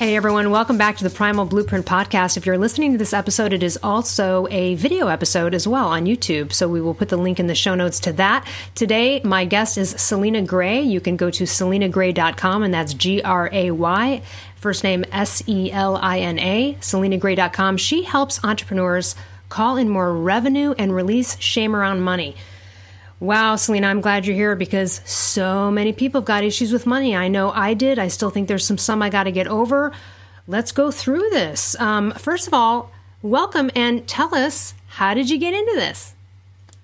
Hey everyone, welcome back to the Primal Blueprint podcast. If you're listening to this episode, it is also a video episode as well on YouTube. So we will put the link in the show notes to that. Today, my guest is Selina Gray. You can go to selinagray.com and that's G R A Y. First name S E L I N A, selinagray.com. She helps entrepreneurs call in more revenue and release shame around money. Wow, Selina, I'm glad you're here because so many people have got issues with money. I know I did. I still think there's some some I got to get over. Let's go through this. Um, first of all, welcome and tell us how did you get into this?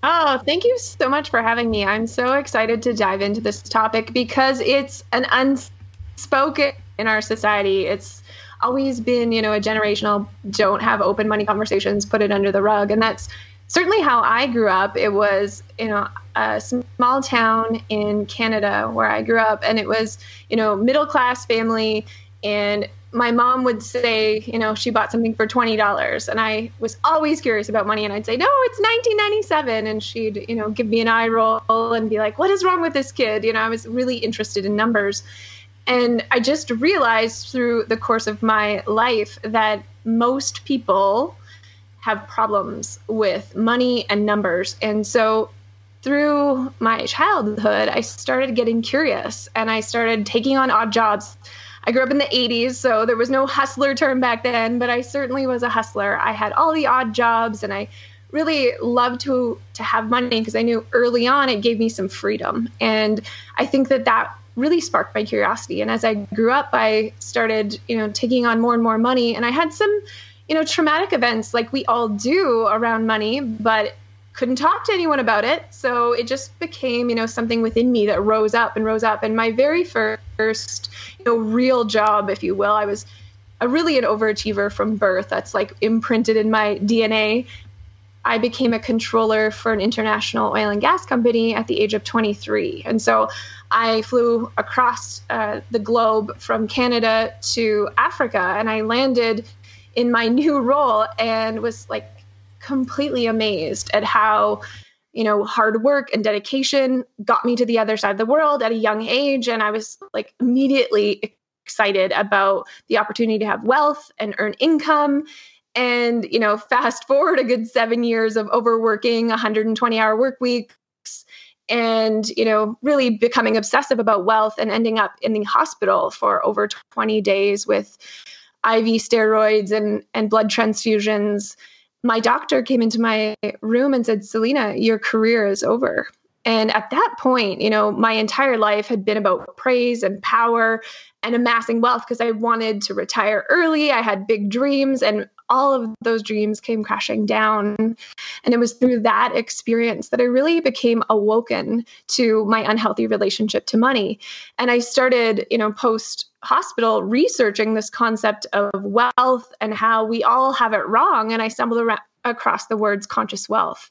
Oh, thank you so much for having me. I'm so excited to dive into this topic because it's an unspoken in our society. It's always been, you know, a generational don't have open money conversations, put it under the rug. And that's certainly how I grew up. It was, you know, a small town in Canada where I grew up, and it was, you know, middle class family. And my mom would say, you know, she bought something for twenty dollars, and I was always curious about money, and I'd say, no, it's nineteen ninety seven, and she'd, you know, give me an eye roll and be like, what is wrong with this kid? You know, I was really interested in numbers. And I just realized through the course of my life that most people have problems with money and numbers. And so through my childhood, I started getting curious and I started taking on odd jobs. I grew up in the 80s, so there was no hustler term back then, but I certainly was a hustler. I had all the odd jobs and I really loved to to have money because I knew early on it gave me some freedom. And I think that that really sparked my curiosity. And as I grew up, I started, you know, taking on more and more money and I had some, you know, traumatic events like we all do around money, but couldn't talk to anyone about it. So it just became, you know, something within me that rose up and rose up. And my very first, you know, real job, if you will, I was a really an overachiever from birth. That's like imprinted in my DNA. I became a controller for an international oil and gas company at the age of 23. And so I flew across uh, the globe from Canada to Africa and I landed in my new role and was like completely amazed at how you know hard work and dedication got me to the other side of the world at a young age. And i was like immediately excited about the opportunity to have wealth and earn income. And you know fast forward a good 7 years of overworking 120 hour work weeks and you know really becoming obsessive about wealth and ending up in the hospital for over 20 days with IV steroids and and blood transfusions my doctor came into my room and said, Selina, your career is over. And at that point, you know, my entire life had been about praise and power and amassing wealth because I wanted to retire early. I had big dreams, and all of those dreams came crashing down. And it was through that experience that I really became awoken to my unhealthy relationship to money. And I started, you know, post hospital researching this concept of wealth and how we all have it wrong. And I stumbled around across the words conscious wealth.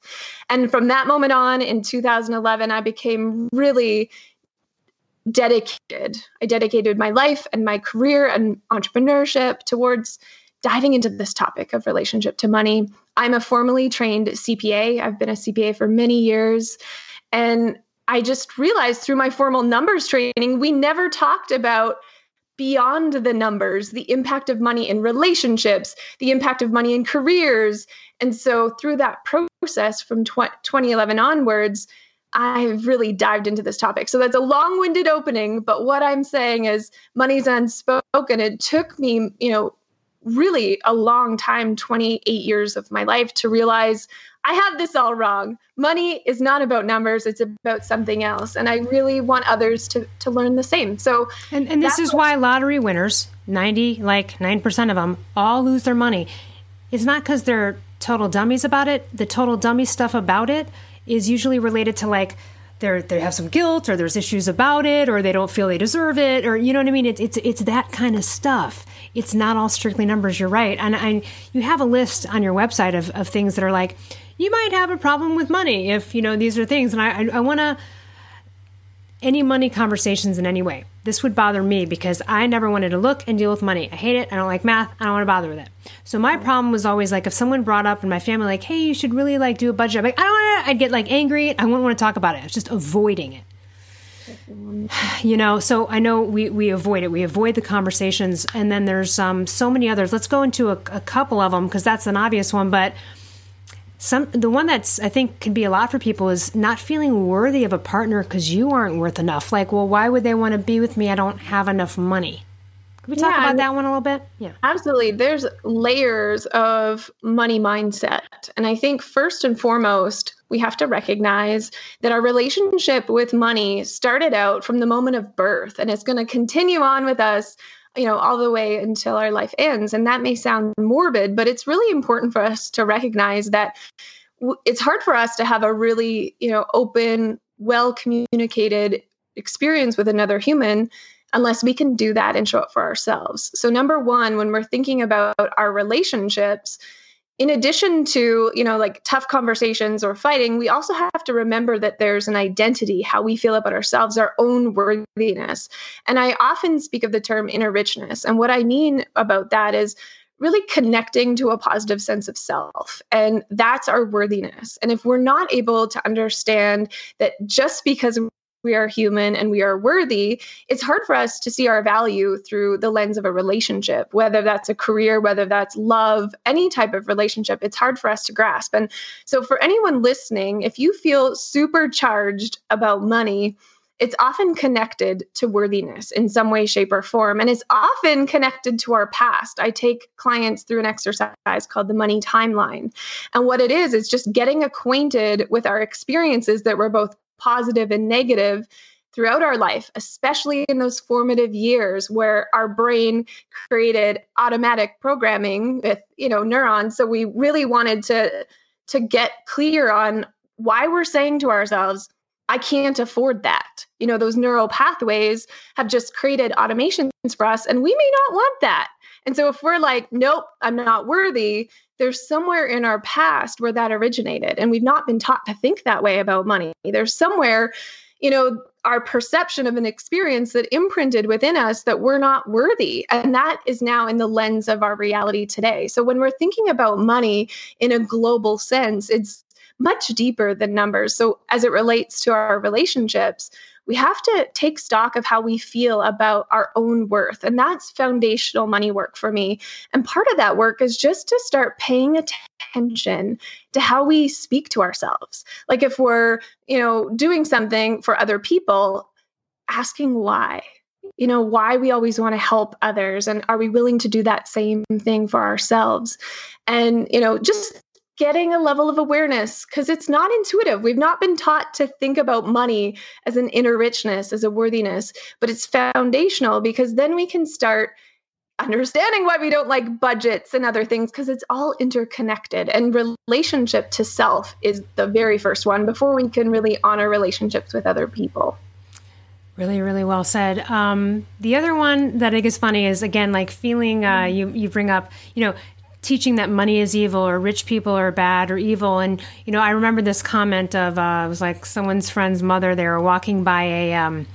And from that moment on in 2011, I became really dedicated. I dedicated my life and my career and entrepreneurship towards diving into this topic of relationship to money. I'm a formally trained CPA. I've been a CPA for many years. And I just realized through my formal numbers training, we never talked about beyond the numbers, the impact of money in relationships, the impact of money in careers. And so through that process from tw- 2011 onwards, I've really dived into this topic. So that's a long winded opening. But what I'm saying is money's unspoken. It took me, you know, really a long time 28 years of my life to realize I have this all wrong. Money is not about numbers, it's about something else. And I really want others to, to learn the same. So And and this is why lottery winners, 90 like 9% of them all lose their money. It's not cuz they're total dummies about it. The total dummy stuff about it is usually related to like they they have some guilt or there's issues about it or they don't feel they deserve it or you know what I mean? It's it's it's that kind of stuff. It's not all strictly numbers you're right. And, and you have a list on your website of, of things that are like you might have a problem with money if you know these are things. And I I, I want to any money conversations in any way. This would bother me because I never wanted to look and deal with money. I hate it. I don't like math. I don't want to bother with it. So my problem was always like if someone brought up in my family like, "Hey, you should really like do a budget." I'm like, I don't want to. I'd get like angry. I wouldn't want to talk about it. I was just avoiding it. You know, so I know we, we avoid it. We avoid the conversations, and then there's um, so many others. Let's go into a, a couple of them because that's an obvious one. But some the one that's I think can be a lot for people is not feeling worthy of a partner because you aren't worth enough. Like, well, why would they want to be with me? I don't have enough money. Can we talk yeah, about that one a little bit? Yeah. Absolutely. There's layers of money mindset. And I think first and foremost, we have to recognize that our relationship with money started out from the moment of birth and it's going to continue on with us you know all the way until our life ends. And that may sound morbid but it's really important for us to recognize that w- it's hard for us to have a really you know open well communicated experience with another human unless we can do that and show up for ourselves. So number 1 when we're thinking about our relationships in addition to you know like tough conversations or fighting we also have to remember that there's an identity how we feel about ourselves our own worthiness. And i often speak of the term inner richness. And what i mean about that is really connecting to a positive sense of self. And that's our worthiness. And if we're not able to understand that just because we are human and we are worthy, it's hard for us to see our value through the lens of a relationship, whether that's a career, whether that's love, any type of relationship. It's hard for us to grasp. And so, for anyone listening, if you feel supercharged about money, it's often connected to worthiness in some way, shape, or form. And it's often connected to our past. I take clients through an exercise called the money timeline. And what it is, is just getting acquainted with our experiences that were both positive and negative throughout our life, especially in those formative years where our brain created automatic programming with, you know, neurons. So we really wanted to to get clear on why we're saying to ourselves, I can't afford that. You know, those neural pathways have just created automations for us, and we may not want that. And so if we're like, nope, I'm not worthy, there's somewhere in our past where that originated. And we've not been taught to think that way about money. There's somewhere, you know, our perception of an experience that imprinted within us that we're not worthy. And that is now in the lens of our reality today. So when we're thinking about money in a global sense, it's much deeper than numbers. So as it relates to our relationships, we have to take stock of how we feel about our own worth. And that's foundational money work for me. And part of that work is just to start paying attention to how we speak to ourselves. Like if we're, you know, doing something for other people, asking why you know why we always want to help others and are we willing to do that same thing for ourselves and you know just getting a level of awareness because it's not intuitive. We've not been taught to think about money as an inner richness, as a worthiness, but it's foundational because then we can start understanding why we don't like budgets and other things because it's all interconnected and relationship to self is the very first one before we can really honor relationships with other people Really, really well said. Um, the other one that I think is funny is again like feeling. Uh, you you bring up, you know, teaching that money is evil or rich people are bad or evil. And, you know, I remember this comment of, uh, it was like someone's friend's mother, they were walking by a, um,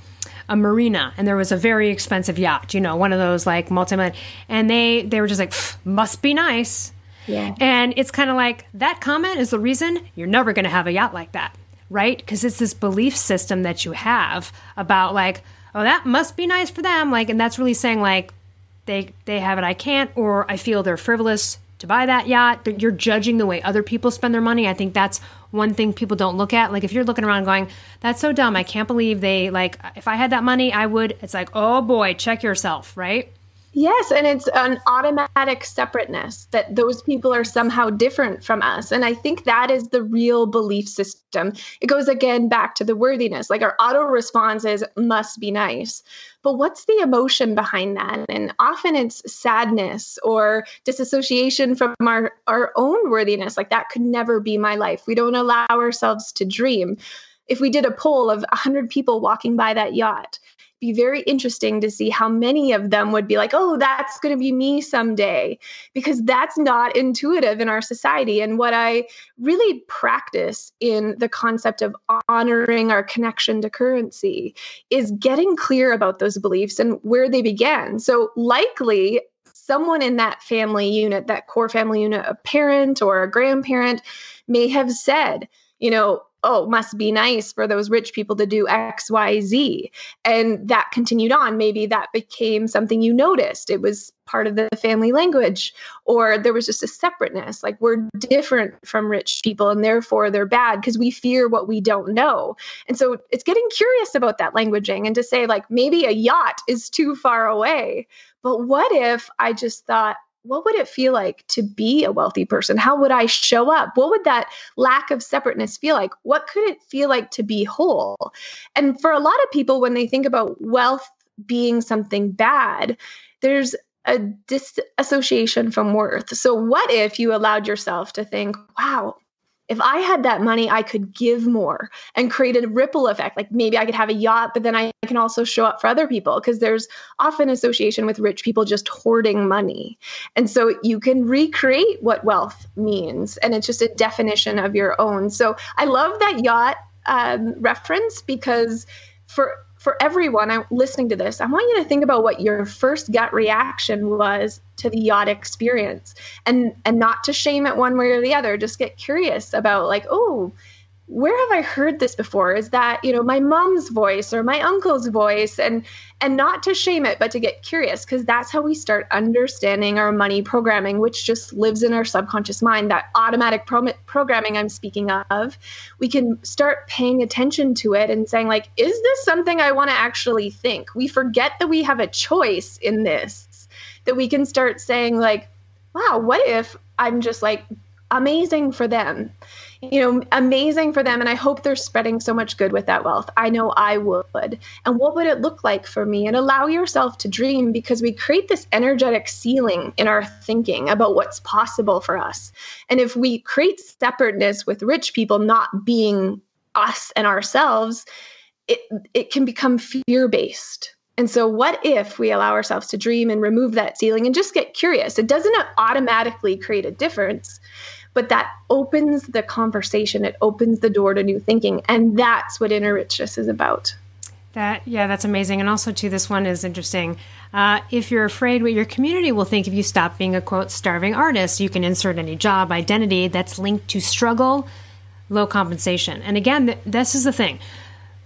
a marina and there was a very expensive yacht, you know, one of those like multi-million, and they, they were just like, must be nice. Yeah. And it's kind of like that comment is the reason you're never going to have a yacht like that, right? Because it's this belief system that you have about like, oh, that must be nice for them. Like, and that's really saying like, they they have it, I can't, or I feel they're frivolous to buy that yacht. You're judging the way other people spend their money. I think that's one thing people don't look at. Like if you're looking around going, "That's so dumb. I can't believe they like." If I had that money, I would. It's like, oh boy, check yourself, right? Yes, and it's an automatic separateness that those people are somehow different from us. And I think that is the real belief system. It goes again back to the worthiness. Like our auto responses must be nice. But what's the emotion behind that? And often it's sadness or disassociation from our, our own worthiness. Like that could never be my life. We don't allow ourselves to dream. If we did a poll of 100 people walking by that yacht, be very interesting to see how many of them would be like, oh, that's going to be me someday, because that's not intuitive in our society. And what I really practice in the concept of honoring our connection to currency is getting clear about those beliefs and where they began. So, likely, someone in that family unit, that core family unit, a parent or a grandparent, may have said, you know, oh, must be nice for those rich people to do X, Y, Z. And that continued on. Maybe that became something you noticed. It was part of the family language, or there was just a separateness. Like we're different from rich people, and therefore they're bad because we fear what we don't know. And so it's getting curious about that languaging and to say, like, maybe a yacht is too far away. But what if I just thought, what would it feel like to be a wealthy person? How would I show up? What would that lack of separateness feel like? What could it feel like to be whole? And for a lot of people, when they think about wealth being something bad, there's a disassociation from worth. So, what if you allowed yourself to think, wow, if I had that money, I could give more and create a ripple effect. Like maybe I could have a yacht, but then I can also show up for other people because there's often association with rich people just hoarding money. And so you can recreate what wealth means, and it's just a definition of your own. So I love that yacht um, reference because for for everyone listening to this, I want you to think about what your first gut reaction was to the yacht experience and and not to shame it one way or the other. Just get curious about like, oh, where have I heard this before? Is that, you know, my mom's voice or my uncle's voice? And and not to shame it, but to get curious, because that's how we start understanding our money programming, which just lives in our subconscious mind, that automatic pro- programming I'm speaking of. We can start paying attention to it and saying, like, is this something I want to actually think? We forget that we have a choice in this, that we can start saying, like, wow, what if I'm just like amazing for them? You know, amazing for them. And I hope they're spreading so much good with that wealth. I know I would. And what would it look like for me? And allow yourself to dream because we create this energetic ceiling in our thinking about what's possible for us. And if we create separateness with rich people not being us and ourselves, it, it can become fear based. And so, what if we allow ourselves to dream and remove that ceiling and just get curious? It doesn't automatically create a difference, but that opens the conversation. It opens the door to new thinking. And that's what inner richness is about. That yeah that's amazing. And also too this one is interesting. Uh, if you're afraid what your community will think if you stop being a quote starving artist you can insert any job identity that's linked to struggle low compensation. And again th- this is the thing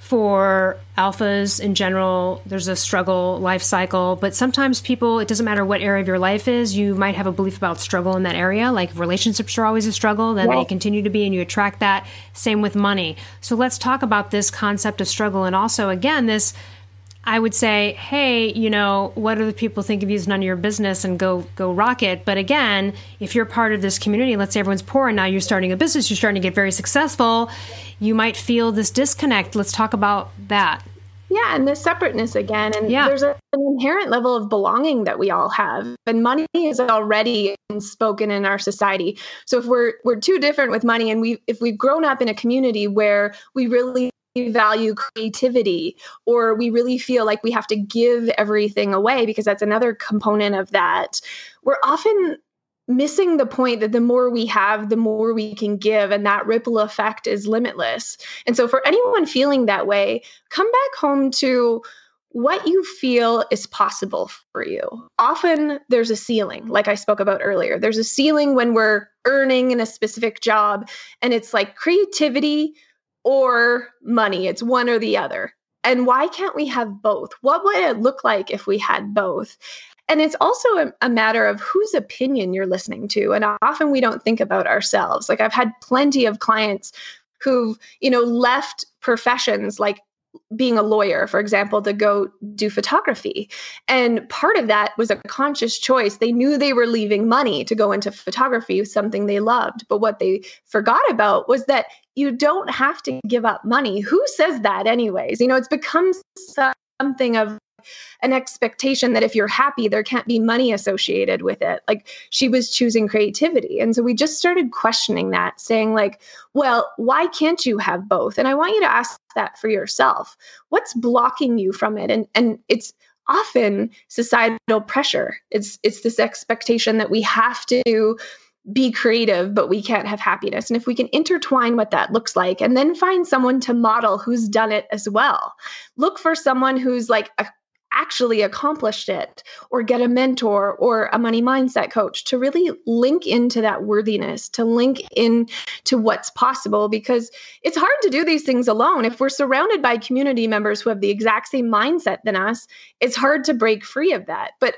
for alphas in general, there's a struggle life cycle, but sometimes people, it doesn't matter what area of your life is, you might have a belief about struggle in that area. Like relationships are always a struggle, then they continue to be, and you attract that. Same with money. So let's talk about this concept of struggle and also, again, this I would say, hey, you know, what other people think of you is none of your business and go go rock it. But again, if you're part of this community, let's say everyone's poor and now you're starting a business, you're starting to get very successful, you might feel this disconnect. Let's talk about that. Yeah, and the separateness again. And yeah. there's a, an inherent level of belonging that we all have. And money is already spoken in our society. So if we're we're too different with money and we if we've grown up in a community where we really value creativity or we really feel like we have to give everything away because that's another component of that we're often missing the point that the more we have the more we can give and that ripple effect is limitless and so for anyone feeling that way come back home to what you feel is possible for you. Often there's a ceiling, like I spoke about earlier. There's a ceiling when we're earning in a specific job, and it's like creativity or money. It's one or the other. And why can't we have both? What would it look like if we had both? And it's also a, a, matter of whose opinion you're listening to. And often we don't think about ourselves. Like I've had plenty of clients who've, you know, left professions like being a lawyer, for example, to go do photography. And part of that was a conscious choice. They knew they were leaving money to go into photography, something they loved. But what they forgot about was that you don't have to give up money. Who says that, anyways? You know, it's become something of an expectation that if you're happy, there can't be money associated with it. Like she was choosing creativity. And so we just started questioning that, saying, like, well, why can't you have both? And I want you to ask that for yourself. What's blocking you from it? And and it's often societal pressure. It's it's this expectation that we have to be creative, but we can't have happiness. And if we can intertwine what that looks like and then find someone to model who's done it as well, look for someone who's like a, actually accomplished it, or get a mentor or a money mindset coach to really link into that worthiness, to link in to what's possible, because it's hard to do these things alone. If we're surrounded by community members who have the exact same mindset than us, it's hard to break free of that. But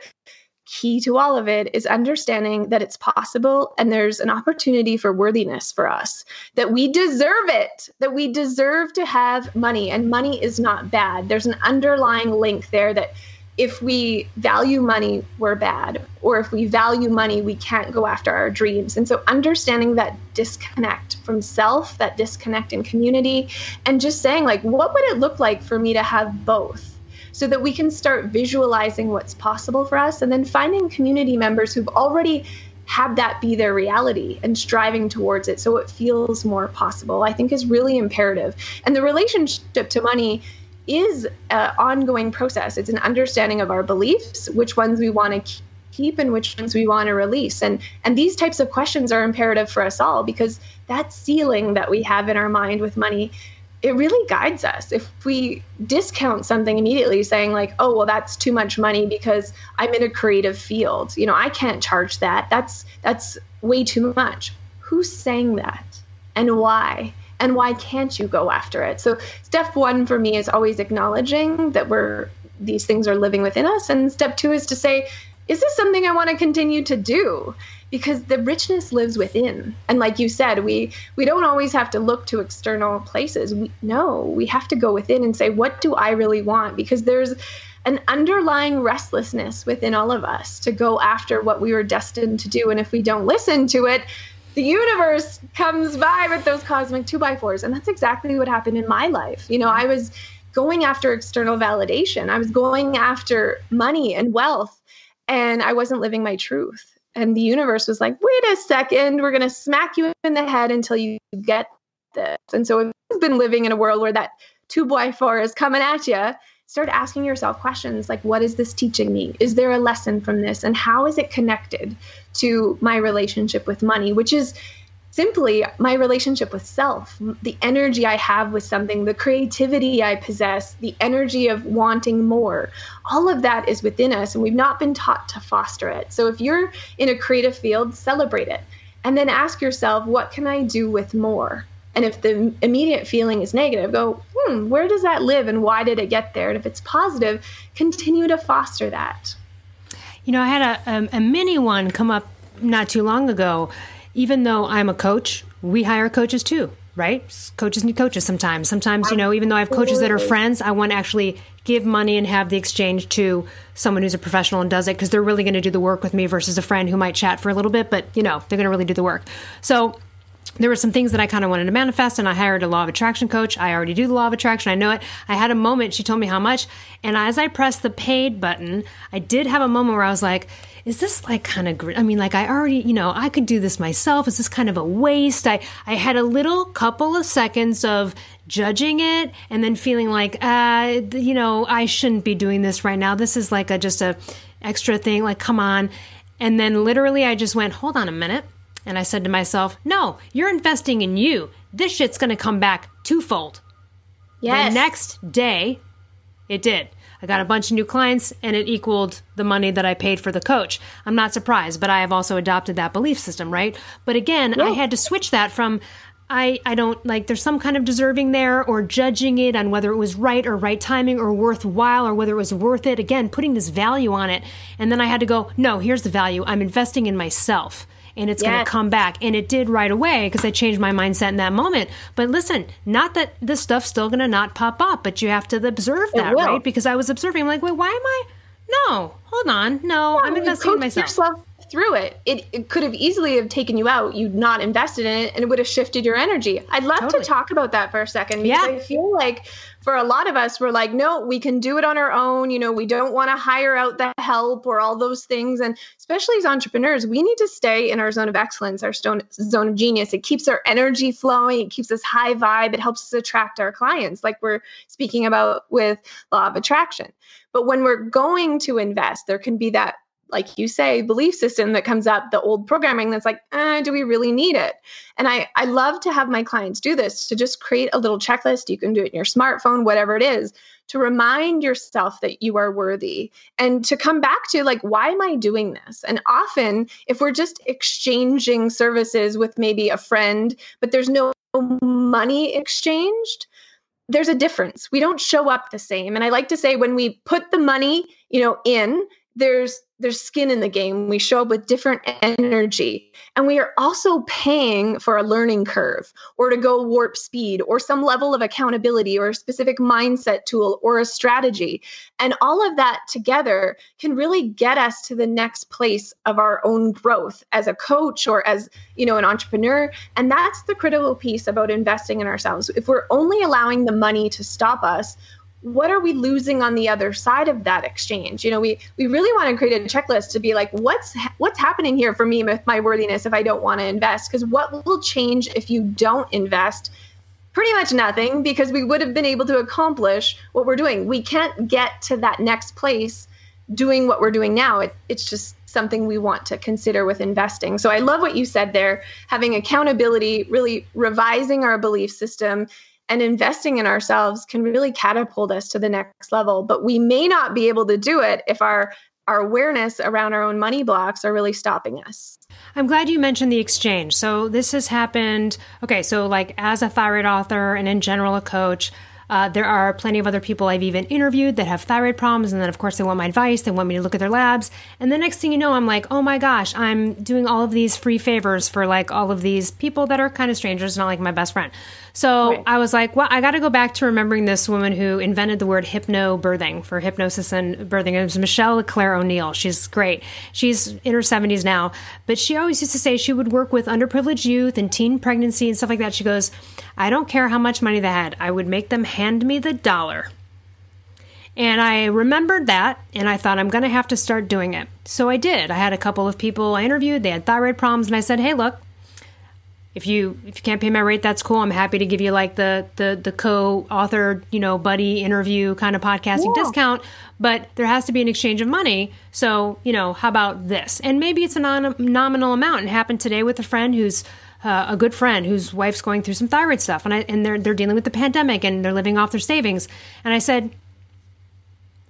key to all of it is understanding that it's possible and there's an opportunity for worthiness for us, that we deserve it, that we deserve to have money, and money is not bad. There's an underlying link there that if we value money, we're bad, or if we value money, we can't go after our dreams. And so, understanding that disconnect from self, that disconnect in community, and just saying, like, what would it look like for me to have both? So that we can start visualizing what's possible for us and then finding community members who've already had that be their reality and striving towards it so it feels more possible, I think is really imperative. And the relationship to money is an ongoing process. It's an understanding of our beliefs, which ones we want to keep and which ones we want to release. And and these types of questions are imperative for us all because that ceiling that we have in our mind with money it really guides us. If we discount something immediately, saying, like, oh, well, that's too much money because I'm in a creative field. You know, I can't charge that. That's that's way too much. Who's saying that? And why? And why can't you go after it? So step one for me is always acknowledging that we're these things are living within us. And step two is to say, is this something I want to continue to do? because the richness lives within. And like you said we we don't always have to look to external places. We no we have to go within and say what do i really want? Because there's an underlying restlessness within all of us to go after what we were destined to do. And if we don't listen to it the universe comes by with those cosmic two by fours and that's exactly what happened in my life. You know i was going after external validation. I was going after money and wealth and i wasn't living my truth and the universe was like, wait a second, we're going to smack you in the head until you get this. And so you've been living in a world where that two by four is coming at you, start asking yourself questions like, what is this teaching me? Is there a lesson from this? And how is it connected to my relationship with money, which is simply my relationship with self, the energy I have with something, the creativity I possess, the energy of wanting more. All of that is within us, and we've not been taught to foster it. So if you're in a creative field, celebrate it. And then ask yourself, what can I do with more? And if the immediate feeling is negative, go, hmm, where does that live and why did it get there? And if it's positive, continue to foster that. You know, I had a, a, a mini one come up not too long ago even though I'm a coach, we hire coaches too, right? Coaches need coaches sometimes. Sometimes, you know, even though I have coaches that are friends, I want to actually give money and have the exchange to someone who's a professional and does it because they're really going to do the work with me versus a friend who might chat for a little bit, but, you know, they're going to really do the work. So, there were some things that I kind of wanted to manifest, and I hired a law of attraction coach. I already do the law of attraction. I know it. I had a moment. She told me how much. And as I pressed the paid button, I did have a moment where I was like, is this like kind of I mean, like I already, you know, I could do this myself. Is this kind of a waste? I, I had a little couple of seconds of judging it and then feeling like, uh, you know, I shouldn't be doing this right now. This is like a just a extra thing. Like, come on. And then literally I just went, hold on a minute. And I said to myself, no, you're investing in you. This shit's going to come back twofold. Yes. The next day, it did. I got a bunch of new clients and it equaled the money that I paid for the coach. I'm not surprised, but I have also adopted that belief system, right? But again, yeah. I had to switch that from I, I don't like there's some kind of deserving there or judging it on whether it was right or right timing or worthwhile or whether it was worth it. Again, putting this value on it. And then I had to go, no, here's the value. I'm investing in myself and it's yes. going to come back. And it did right away because I changed my mindset in that moment. But listen, not that this stuff's still going to not pop up, but you have to observe that, right? Because I was observing, I'm like, wait, why am I? No, hold on. No, I'm investing in myself. Yourself through it, it, it could have easily have taken you out. You'd not invested in it and it would have shifted your energy. I'd love totally. to talk about that for a second because yeah. I feel like for a lot of us, we're like, no, we can do it on our own. You know, we don't want to hire out the help or all those things. And especially as entrepreneurs, we need to stay in our zone of excellence, our zone, zone of genius. It keeps our energy flowing, it keeps us high vibe, it helps us attract our clients, like we're speaking about with law of attraction. But when we're going to invest, there can be that like you say, belief system that comes up, the old programming that's like, eh, do we really need it? And I, I love to have my clients do this to just create a little checklist. You can do it in your smartphone, whatever it is, to remind yourself that you are worthy and to come back to like, why am I doing this? And often, if we're just exchanging services with maybe a friend, but there's no money exchanged, there's a difference. We don't show up the same. And I like to say when we put the money, you know, in, there's there's skin in the game. We show up with different energy. And we are also paying for a learning curve or to go warp speed or some level of accountability or a specific mindset tool or a strategy. And all of that together can really get us to the next place of our own growth as a coach or as, you know, an entrepreneur. And that's the critical piece about investing in ourselves. If we're only allowing the money to stop us, what are we losing on the other side of that exchange? You know we we really want to create a checklist to be like what's what's happening here for me with my worthiness if i don't want to invest? Because what will change if you don't invest? Pretty much nothing because we would have been able to accomplish what we're doing. We can't get to that next place doing what we're doing now. It, it's just something we want to consider with investing. So i love what you said there having accountability really revising our belief system and investing in ourselves can really catapult us to the next level but we may not be able to do it if our our awareness around our own money blocks are really stopping us. I'm glad you mentioned the exchange. So this has happened. Okay, so like as a thyroid author and in general a coach, uh, there are plenty of other people I've even interviewed that have thyroid problems, and then of course they want my advice. They want me to look at their labs, and the next thing you know, I'm like, oh my gosh, I'm doing all of these free favors for like all of these people that are kind of strangers, not like my best friend. So right. I was like, well, I got to go back to remembering this woman who invented the word hypnobirthing for hypnosis and birthing. It was Michelle Leclaire O'Neill. She's great. She's in her 70s now, but she always used to say she would work with underprivileged youth and teen pregnancy and stuff like that. She goes, I don't care how much money they had, I would make them hand me the dollar. And I remembered that and I thought I'm going to have to start doing it. So I did. I had a couple of people I interviewed, they had thyroid problems, and I said, hey, look, if you if you can't pay my rate, that's cool. I'm happy to give you like the the the co-author, you know, buddy interview kind of podcasting yeah. discount. But there has to be an exchange of money. So you know, how about this? And maybe it's a non- nominal amount. It happened today with a friend who's uh, a good friend whose wife's going through some thyroid stuff, and I and they're they're dealing with the pandemic and they're living off their savings. And I said,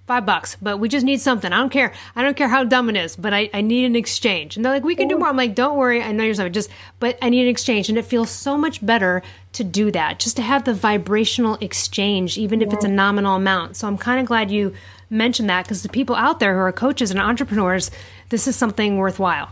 five bucks, but we just need something. I don't care. I don't care how dumb it is, but I, I need an exchange. And they're like, we can do more. I'm like, don't worry. I know you're something, just, but I need an exchange. And it feels so much better to do that, just to have the vibrational exchange, even if it's a nominal amount. So I'm kind of glad you mentioned that because the people out there who are coaches and entrepreneurs, this is something worthwhile.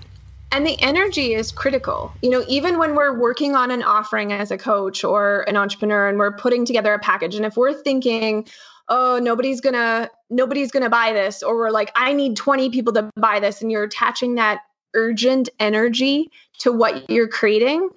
And the energy is critical. You know, even when we're working on an offering as a coach or an entrepreneur and we're putting together a package, and if we're thinking, oh nobody's gonna nobody's gonna buy this. Or we're like i need 20 people to buy this. And you're attaching that urgent energy to what you're creating.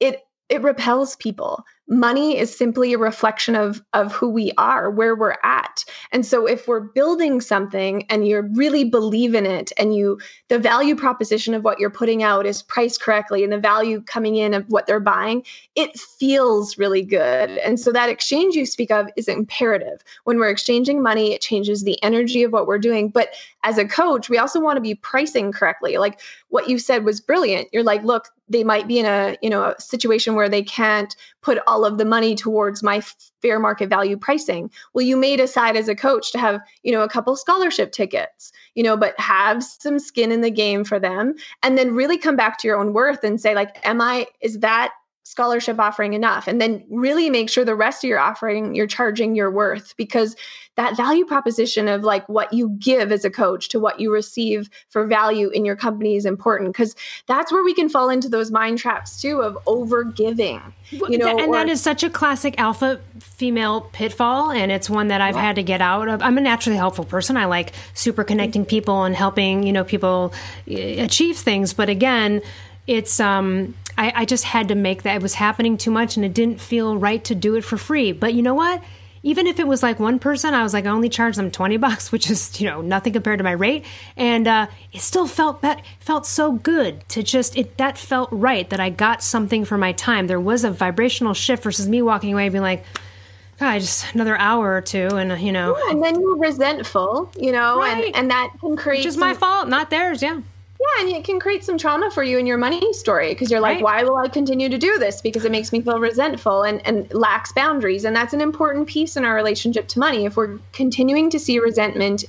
It it repels people money is simply a reflection of of who we are where we're at. And so if we're building something and you really believe in it and you the value proposition of what you're putting out is priced correctly and the value coming in of what they're buying it feels really good. And so that exchange you speak of is imperative. When we're exchanging money it changes the energy of what we're doing. But as a coach we also want to be pricing correctly. Like what you said was brilliant. You're like look they might be in a you know a situation where they can't put all of the money towards my fair market value pricing. Well you may decide as a coach to have you know a couple scholarship tickets you know but have some skin in the game for them and then really come back to your own worth and say like am i is that scholarship offering enough. And then really make sure the rest of your offering you're charging your worth because that value proposition of like what you give as a coach to what you receive for value in your company is important because that's where we can fall into those mind traps too of over giving you know and or, that is such a classic alpha female pitfall and it's one that i've yeah. had to get out of. I'm a naturally helpful person. I like super connecting people and helping you know people eh, achieve things. But again it's um I, I just had to make that it was happening too much and it didn't feel right to do it for free. But you know what? Even if it was like one person, I was like, I only charge them 20 bucks, which is, you know, nothing compared to my rate. And uh, it still felt that felt so good to just, it that felt right that I got something for my time. There was a vibrational shift versus me walking away being like, God, just another hour or two, and you know, yeah, and then you're resentful, you know, right. and and that can create. Which is my fault, not theirs. Yeah. Yeah, and it can create some trauma for you in your money story because you're like, right. why will I continue to do this? Because it makes me feel resentful and, and lacks boundaries. And that's an important piece in our relationship to money. If we're continuing to see resentment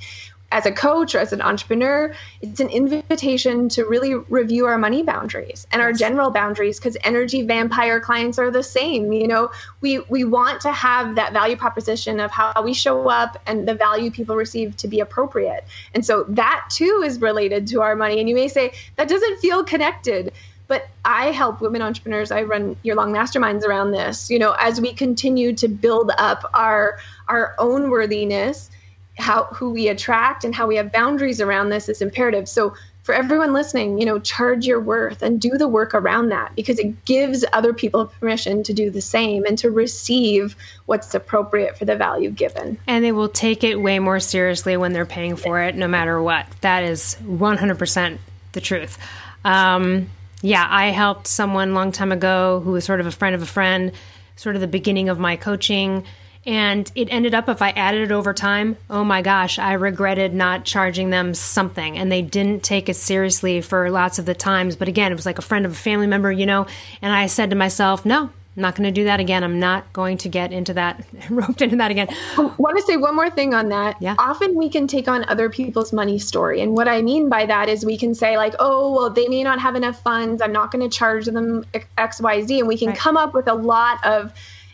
as a coach or as an entrepreneur, it's an invitation to really review our money boundaries and our general boundaries because energy vampire clients are the same. You know, we we want to have that value proposition of how we show up and the value people receive to be appropriate. And so that too is related to our money. And you may say that doesn't feel connected but I help women entrepreneurs. I run year long masterminds around this. You know, as we continue to build up our our own worthiness how who we attract and how we have boundaries around this is imperative. So for everyone listening, you know, charge your worth and do the work around that because it gives other people permission to do the same and to receive what's appropriate for the value given. And they will take it way more seriously when they're paying for it, no matter what. That is 100% the truth. Um, yeah, I helped someone long time ago who was sort of a friend of a friend, sort of the beginning of my coaching and it ended up, if I added it over time, oh my gosh, I regretted not charging them something. And they didn't take it seriously for lots of the times. But again, it was like a friend of a family member, you know. And I said to myself, no, I'm not going to do that again. I'm not going to get into that, roped into that again. Oh, I want to say one more thing on that. Yeah. Often we can take on other people's money story. And what I mean by that is we can say, like, oh, well, they may not have enough funds. I'm not going to charge them XYZ. And we can right. come up with a lot of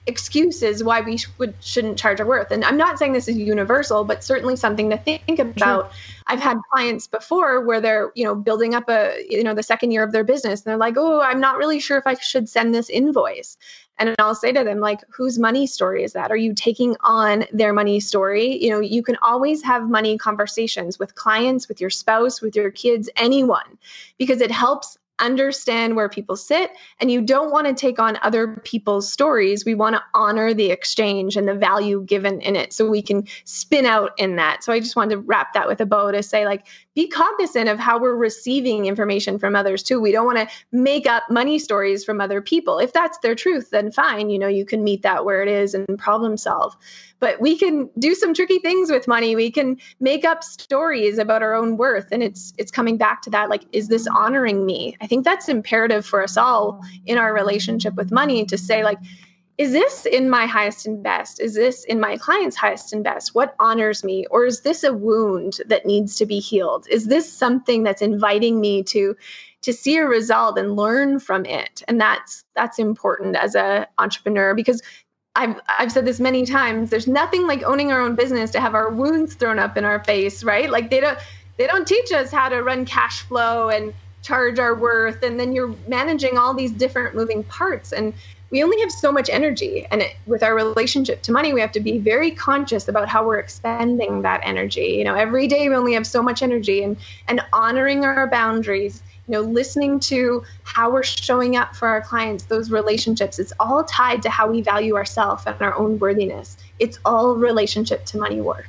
excuses why we would shouldn't charge our worth. And I'm not saying this is universal, but certainly something to think about. I've had clients before where they're, you know, building up a, you know, the second year of their business and they're like, "Oh, I'm not really sure if I should send this invoice." And I'll say to them like, "Whose money story is that? Are you taking on their money story?" You know, you can always have money conversations with clients, with your spouse, with your kids, anyone, because it helps understand where people sit and you don't want to take on other people's stories. We want to honor the exchange and the value given in it so we can spin out in that. So I just wanted to wrap that with a bow to say, like, be cognizant of how we're receiving information from others too. We don't want to make up money stories from other people. If that's their truth, then fine. You know, you can meet that where it is and problem solve but we can do some tricky things with money we can make up stories about our own worth and it's it's coming back to that like is this honoring me i think that's imperative for us all in our relationship with money to say like is this in my highest and best? Is this in my client's highest and best? What honors me? Or is this a wound that needs to be healed? Is this something that's inviting me to to see a result and learn from it? And that's that's important as a entrepreneur because I've I've said this many times. There's nothing like owning our own business to have our wounds thrown up in our face, right? Like they don't they don't teach us how to run cash flow and charge our worth, and then you're managing all these different moving parts, and we only have so much energy. And it, with our relationship to money, we have to be very conscious about how we're expending that energy. You know, every day we only have so much energy, and and honoring our boundaries you know listening to how we're showing up for our clients those relationships it's all tied to how we value ourselves and our own worthiness it's all relationship to money work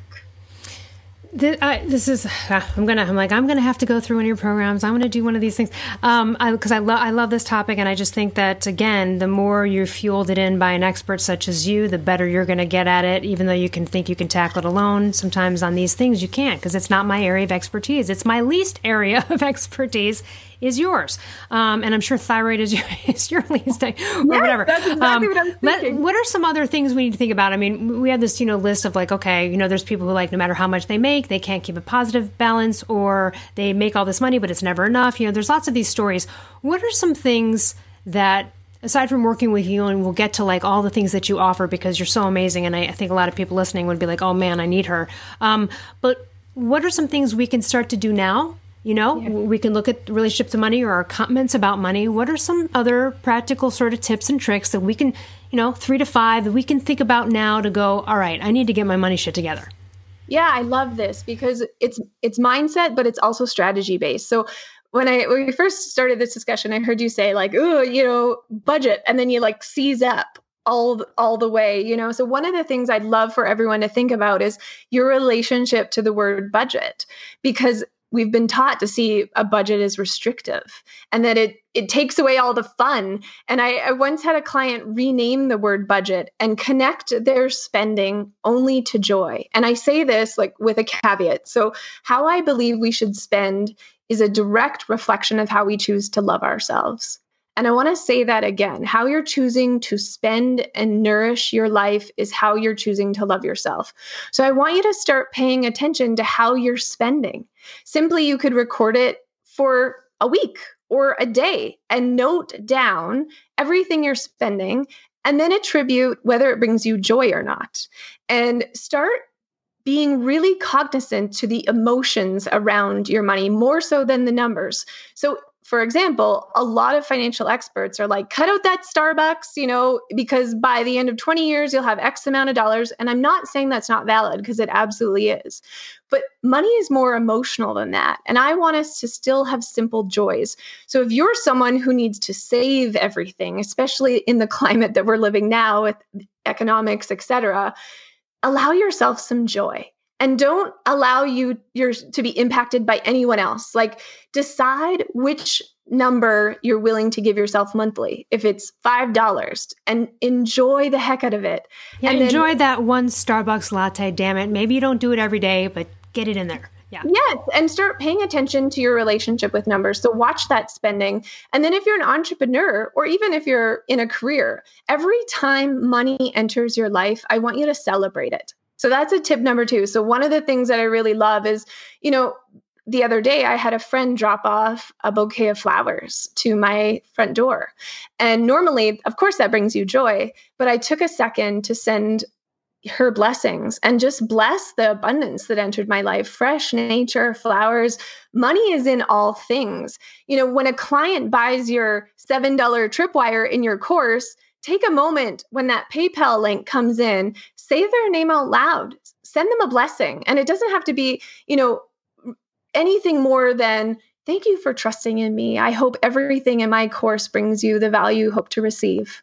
this, this is uh, I'm gonna I'm like I'm gonna have to go through one of your programs. I'm gonna do one of these things um, because I, I love I love this topic, and I just think that again, the more you're fueled it in by an expert such as you, the better you're gonna get at it. Even though you can think you can tackle it alone, sometimes on these things you can't because it's not my area of expertise. It's my least area of expertise is yours. Um, and I'm sure thyroid is your, is your least, or yes, whatever. That's exactly um, what. Let, what are some other things we need to think about? I mean, we have this, you know, list of like, okay, you know, there's people who like, no matter how much they make, they can't keep a positive balance or they make all this money, but it's never enough. You know, there's lots of these stories. What are some things that aside from working with you, and we'll get to like all the things that you offer because you're so amazing, and I, I think a lot of people listening would be like, "Oh man, I need her." Um, but what are some things we can start to do now? You know, yeah. we can look at the relationship to money or our comments about money. What are some other practical sort of tips and tricks that we can, you know, three to five that we can think about now to go, all right, I need to get my money shit together? Yeah, I love this because it's it's mindset, but it's also strategy based. So when I when we first started this discussion, I heard you say like, "Oh, you know, budget," and then you like seize up all all the way, you know. So one of the things I'd love for everyone to think about is your relationship to the word budget, because we've been taught to see a budget as restrictive and that it it takes away all the fun. And I, I once had a client rename the word budget and connect their spending only to joy. And I say this like with a caveat. So how I believe we should spend is a direct reflection of how we choose to love ourselves. And I want to say that again. How you're choosing to spend and nourish your life is how you're choosing to love yourself. So I want you to start paying attention to how you're spending. Simply, you could record it for a week or a day and note down everything you're spending and then attribute whether it brings you joy or not. And start being really cognizant to the emotions around your money more so than the numbers. So for example, a lot of financial experts are like, cut out that Starbucks, you know, because by the end of 20 years, you'll have X amount of dollars. And I'm not saying that's not valid because it absolutely is. But money is more emotional than that. And I want us to still have simple joys. So if you're someone who needs to save everything, especially in the climate that we're living now with economics, et cetera, allow yourself some joy and don't allow you yours to be impacted by anyone else like decide which number you're willing to give yourself monthly if it's five dollars and enjoy the heck out of it yeah and enjoy then, that one starbucks latte damn it maybe you don't do it every day but get it in there yeah. Yes. And start paying attention to your relationship with numbers. So watch that spending. And then if you're an entrepreneur or even if you're in a career, every time money enters your life, I want you to celebrate it. So that's a tip number two. So one of the things that I really love is, you know, the other day I had a friend drop off a bouquet of flowers to my front door. And normally, of course, that brings you joy, but I took a second to send her blessings and just bless the abundance that entered my life fresh nature flowers money is in all things you know when a client buys your $7 tripwire in your course take a moment when that PayPal link comes in, say their name out loud, send them a blessing. And it doesn't have to be, you know, anything more than thank you for trusting in me. I hope everything in my course brings you the value you hope to receive.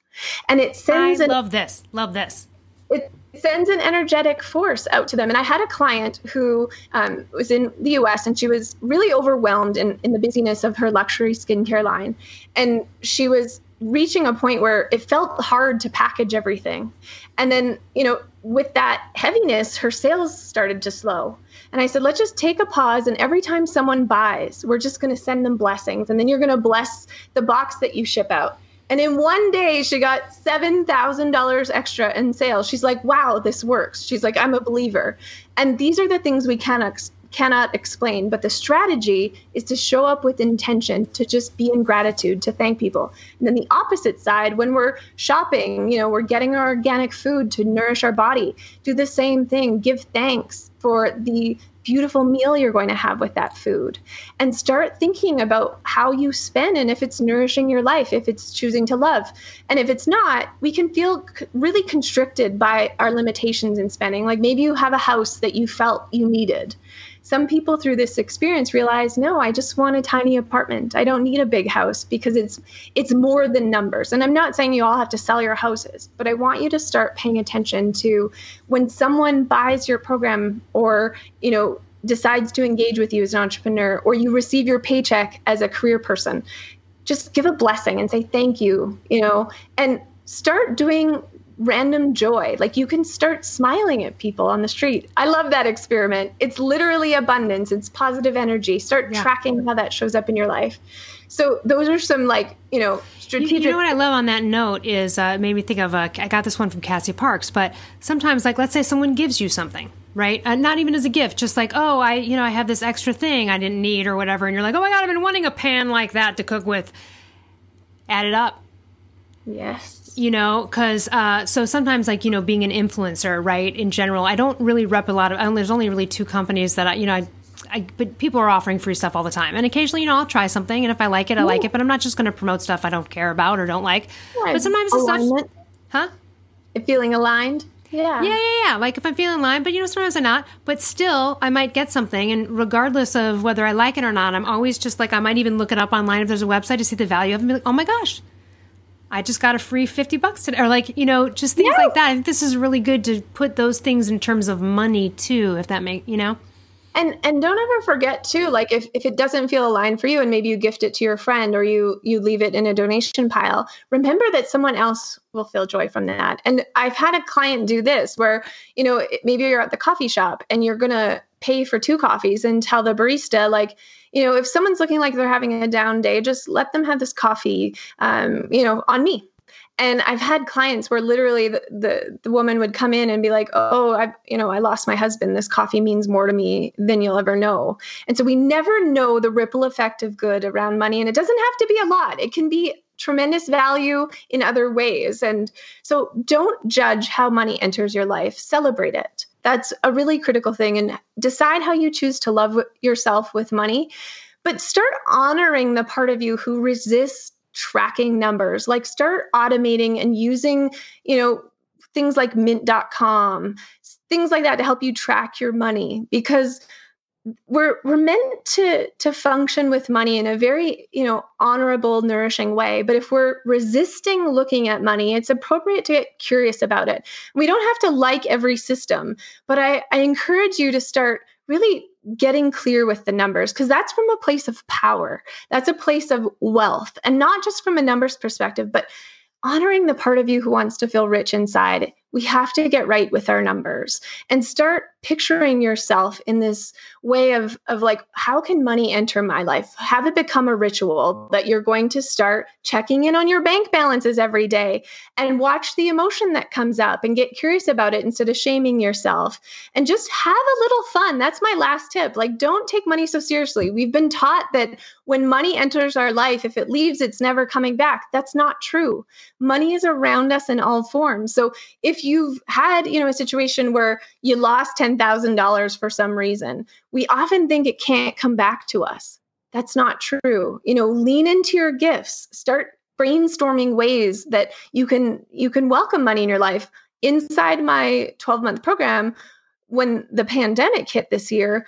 And it sends I love this. Love this. It sends an energetic force out to them. And I had a client who um, was in the US and she was really overwhelmed in, in the busyness of her luxury skincare line. And she was reaching a point where it felt hard to package everything. And then, you know, with that heaviness, her sales started to slow. And I said, let's just take a pause. And every time someone buys, we're just going to send them blessings. And then you're going to bless the box that you ship out. And in one day, she got $7,000 extra in sales. She's like, wow, this works. She's like, I'm a believer. And these are the things we can cannot explain. But the strategy is to show up with intention, to just be in gratitude, to thank people. And then the opposite side, when we're shopping, you know, we're getting our organic food to nourish our body, do the same thing. Give thanks for the beautiful meal you're going to have with that food and start thinking about how you spend and if it's nourishing your life if it's choosing to love and if it's not we can feel really constricted by our limitations in spending like maybe you have a house that you felt you needed some people through this experience realize no i just want a tiny apartment. I don't need a big house because it's it's more than numbers. And i'm not saying you all have to sell your houses but i want you to start paying attention to when someone buys your program or you know decides to engage with you as an entrepreneur or you receive your paycheck as a career person just give a blessing and say thank you you know? And start doing random joy. Like you can start smiling at people on the street. I love that experiment. It's literally abundance, it's positive energy. Start yeah. tracking how that shows up in your life. So those are some like, you know, strategic. You, know what I love on that note is uh, made me think of, uh, I got this one from Cassie Parks, but sometimes like, let's say someone gives you something, right? Uh, not even as a gift, just like, oh, I, you know, I have this extra thing I didn't need or whatever. And you're like, oh my God, I've been wanting a pan like that to cook with. Add it up Yes. You know, because uh, so sometimes, like you know, being an influencer, right? In general, I don't really rep a lot of. There's only really two companies that I, you know, I, I, but people are offering free stuff all the time, and occasionally, you know, I'll try something, and if I like it, I like it. But I'm not just going to promote stuff I don't care about or don't like. Right. But sometimes the stuff, huh? Feeling aligned. Yeah. Yeah, yeah, yeah. Like if I'm feeling line, but you know, sometimes I'm not. But still, I might get something, and regardless of whether I like it or not, I'm always just like I might even look it up online if there's a website to see the value of it. And be like, oh my gosh, I just got a free fifty bucks today, or like you know, just things like that. I think this is really good to put those things in terms of money too, if that make you know. and and don't ever forget too like if, if it doesn't feel aligned for you and maybe you gift it to your friend or you you leave it in a donation pile remember that someone else will feel joy from that and i've had a client do this where you know maybe you're at the coffee shop and you're gonna pay for two coffees and tell the barista like you know if someone's looking like they're having a down day just let them have this coffee um, you know on me and I've had clients where literally the, the, the woman would come in and be like, "Oh, I've you know I lost my husband. This coffee means more to me than you'll ever know." And so we never know the ripple effect of good around money, and it doesn't have to be a lot. It can be tremendous value in other ways. And so don't judge how money enters your life. Celebrate it. That's a really critical thing, and decide how you choose to love yourself with money. But start honoring the part of you who resists tracking numbers like start automating and using you know things like mint.com things like that to help you track your money because we're we're meant to to function with money in a very you know honorable nourishing way. But if we're resisting looking at money it's appropriate to get curious about it. We don't have to like every system but i i encourage you to start really getting clear with the numbers because that's from a place of power. That's a place of wealth and not just from a numbers perspective but honoring the part of you who wants to feel rich inside we have to get right with our numbers and start picturing yourself in this way of of like how can money enter my life? Have it become a ritual that you're going to start checking in on your bank balances every day and watch the emotion that comes up and get curious about it instead of shaming yourself and just have a little fun. That's my last tip. Like don't take money so seriously. We've been taught that when money enters our life if it leaves it's never coming back. That's not true. Money is around us in all forms. So if you've had you know a situation where you lost $10,000 for some reason we often think it can't come back to us. That's not true. You know lean into your gifts. Start brainstorming ways that you can you can welcome money in your life. Inside my 12 month program when the pandemic hit this year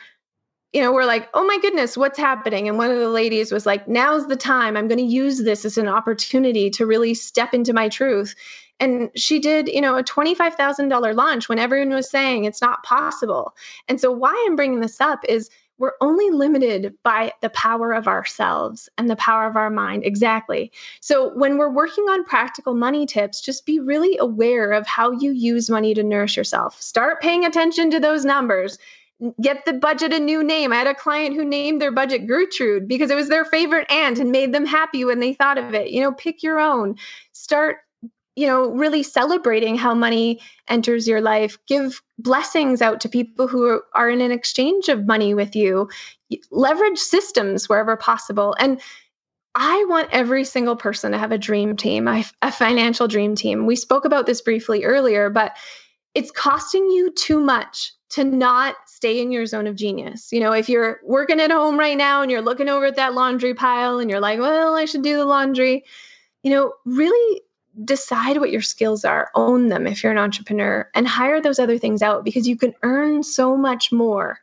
you know, we're like, oh my goodness, what's happening? And one of the ladies was like, now's the time. I'm going to use this as an opportunity to really step into my truth. And she did, you know, a $25,000 launch when everyone was saying it's not possible. And so, why I'm bringing this up is we're only limited by the power of ourselves and the power of our mind. Exactly. So, when we're working on practical money tips, just be really aware of how you use money to nourish yourself. Start paying attention to those numbers get the budget a new name. I had a client who named their budget Gertrude because it was their favorite aunt and made them happy when they thought of it. You know, pick your own. Start, you know, really celebrating how money enters your life. Give blessings out to people who are in an exchange of money with you. Leverage systems wherever possible. And I want every single person to have a dream team, a financial dream team. We spoke about this briefly earlier, but it's costing you too much to not stay in your zone of genius. You know, if you're working at home right now and you're looking over at that laundry pile and you're like, well, I should do the laundry, you know, really decide what your skills are, own them if you're an entrepreneur, and hire those other things out because you can earn so much more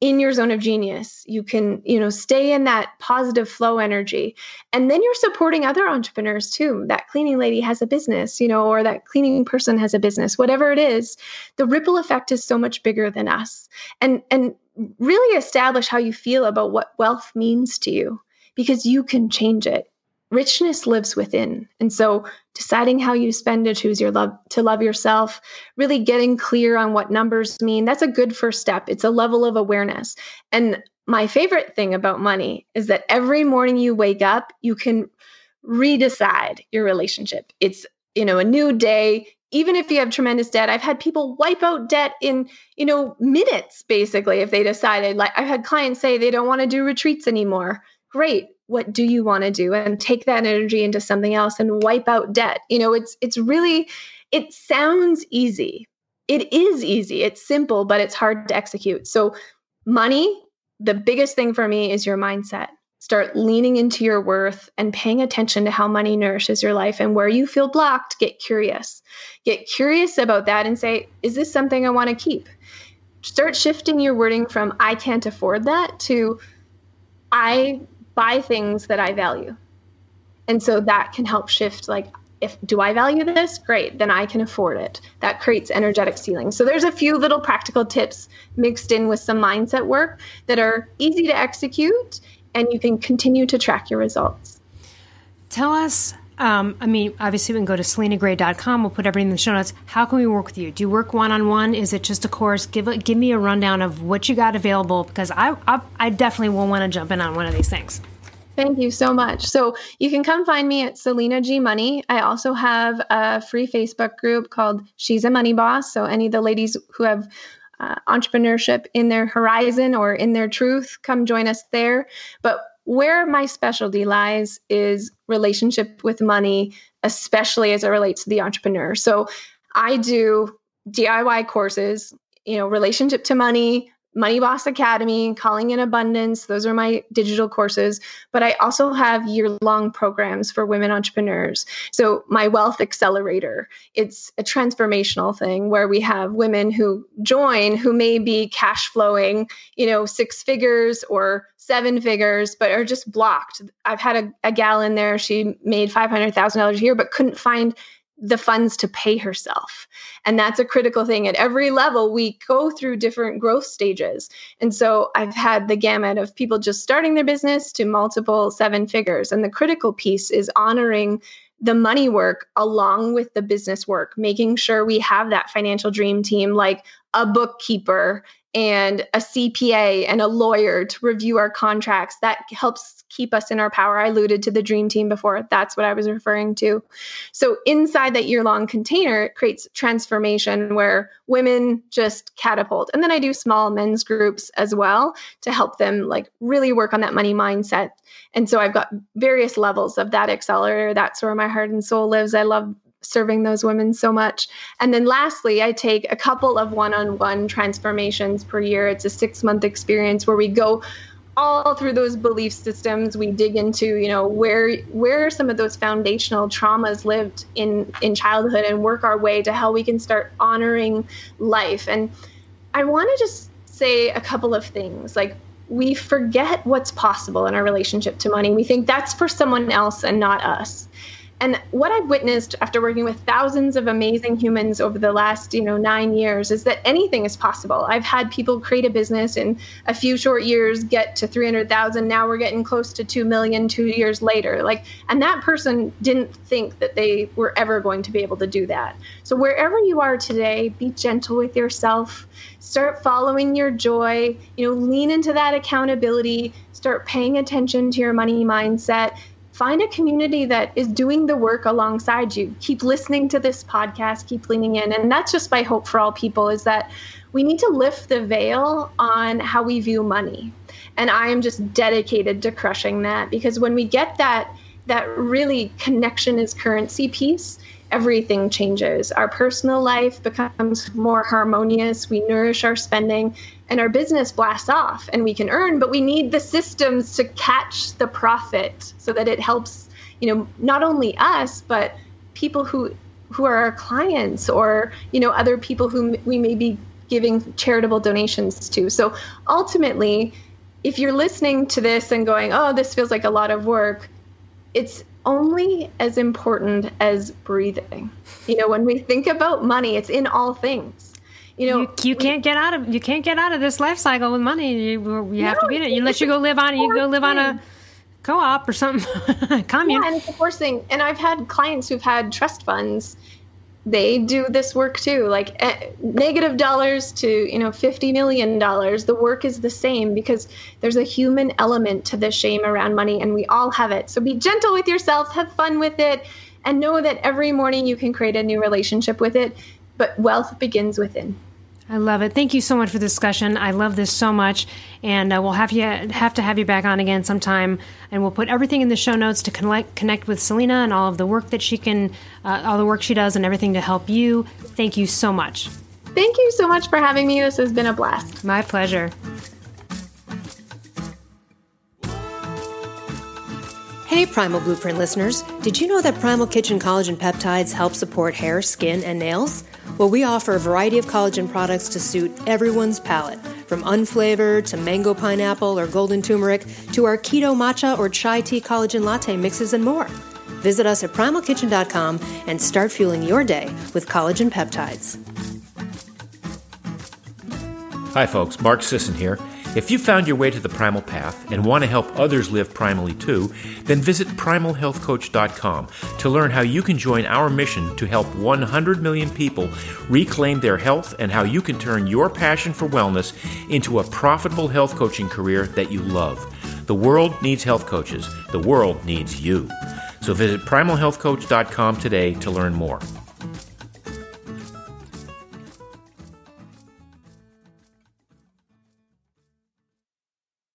in your zone of genius. You can you know stay in that positive flow energy. And then you're supporting other entrepreneurs too. That cleaning lady has a business you know or that cleaning person has a business whatever it is the ripple effect is so much bigger than us. And and really establish how you feel about what wealth means to you because you can change it richness lives within. And so deciding how you spend to choose your love to love yourself really getting clear on what numbers mean that's a good first step. It's a level of awareness. And my favorite thing about money is that every morning you wake up you can redecide your relationship. It's you know a new day. Even if you have tremendous debt i've had people wipe out debt in you know minutes basically if they decided like i've had clients say they don't want to do retreats anymore great what do you want to do? And take that energy into something else and wipe out debt. You know it's it's really it sounds easy. It is easy. It's simple but it's hard to execute. So money the biggest thing for me is your mindset. Start leaning into your worth and paying attention to how money nourishes your life and where you feel blocked get curious. Get curious about that and say is this something i want to keep? Start shifting your wording from i can't afford that to i buy things that I value. And so that can help shift like if do I value this? Great, then I can afford it. That creates energetic ceiling. So there's a few little practical tips mixed in with some mindset work that are easy to execute and you can continue to track your results. Tell us um, I mean, obviously, we can go to selinagray.com. We'll put everything in the show notes. How can we work with you? Do you work one on one? Is it just a course? Give give me a rundown of what you got available because I, I, I definitely will want to jump in on one of these things. Thank you so much. So you can come find me at Selina G Money. I also have a free Facebook group called She's a Money Boss. So any of the ladies who have uh, entrepreneurship in their horizon or in their truth, come join us there. But where my specialty lies is relationship with money, especially as it relates to the entrepreneur. So I do DIY courses, you know, relationship to money, Money Boss Academy, Calling in Abundance. Those are my digital courses. But I also have year long programs for women entrepreneurs. So, my Wealth Accelerator, it's a transformational thing where we have women who join who may be cash flowing, you know, six figures or seven figures, but are just blocked. I've had a, a gal in there, she made $500,000 a year, but couldn't find the funds to pay herself. And that's a critical thing. At every level, we go through different growth stages. And so I've had the gamut of people just starting their business to multiple seven figures. And the critical piece is honoring the money work along with the business work, making sure we have that financial dream team like a bookkeeper and a CPA and a lawyer to review our contracts. That helps keep us in our power. I alluded to the dream team before. That's what I was referring to. So, inside that year long container, it creates transformation where women just catapult. And then I do small men's groups as well to help them like really work on that money mindset. And so I've got various levels of that accelerator. That's where my heart and soul lives. I love serving those women so much. And then lastly, I take a couple of one on one transformations per year. It's a six month experience where we go all through those belief systems we dig into you know where where some of those foundational traumas lived in in childhood and work our way to how we can start honoring life and i want to just say a couple of things like we forget what's possible in our relationship to money we think that's for someone else and not us and what I've witnessed after working with thousands of amazing humans over the last, you know, nine years is that anything is possible. I've had people create a business in a few short years, get to 300,000. Now we're getting close to 2 million two years later. Like, and that person didn't think that they were ever going to be able to do that. So wherever you are today, be gentle with yourself. Start following your joy. You know, lean into that accountability. Start paying attention to your money mindset find a community that is doing the work alongside you. Keep listening to this podcast keep leaning in. And that's just my hope for all people is that we need to lift the veil on how we view money. And i am just dedicated to crushing that because when we get that that really connection is currency piece everything changes. Our personal life becomes more harmonious. We nourish our spending, and our business blasts off, and we can earn. But we need the systems to catch the profit so that it helps, you know, not only us but people who who are our clients or you know other people who we may be giving charitable donations to. So ultimately, if you're listening to this and going, "Oh, this feels like a lot of work," it's only as important as breathing. You know, when we think about money, it's in all things. You know, you, you can't get out of you can't get out of this life cycle with money. You, you have no, to be in it unless you go live on you go live on a co-op or something commune. Yeah, and it's the worst thing. And I've had clients who've had trust funds they do this work too. Like eh, negative dollars to you know 50 million dollars the work is the same because there's a human element to the shame around money and we all have it. So be gentle with yourself have fun with it and know that every morning you can create a new relationship with it but wealth begins within I love it. Thank you so much for the discussion. I love this so much, and uh, we'll have you have to have you back on again sometime. And we'll put everything in the show notes to connect connect with Selina and all of the work that she can, uh, all the work she does, and everything to help you. Thank you so much. Thank you so much for having me. This has been a blast. My pleasure. Hey, Primal Blueprint listeners. Did you know that Primal Kitchen Collagen Peptides help support hair, skin, and nails? Well, we offer a variety of collagen products to suit everyone's palate, from unflavored to mango pineapple or golden turmeric to our keto matcha or chai tea collagen latte mixes and more. Visit us at primalkitchen.com and start fueling your day with collagen peptides. Hi, folks. Mark Sisson here. If you found your way to the primal path and want to help others live primally too, then visit primalhealthcoach.com to learn how you can join our mission to help 100 million people reclaim their health and how you can turn your passion for wellness into a profitable health coaching career that you love. The world needs health coaches. The world needs you. So visit primalhealthcoach.com today to learn more.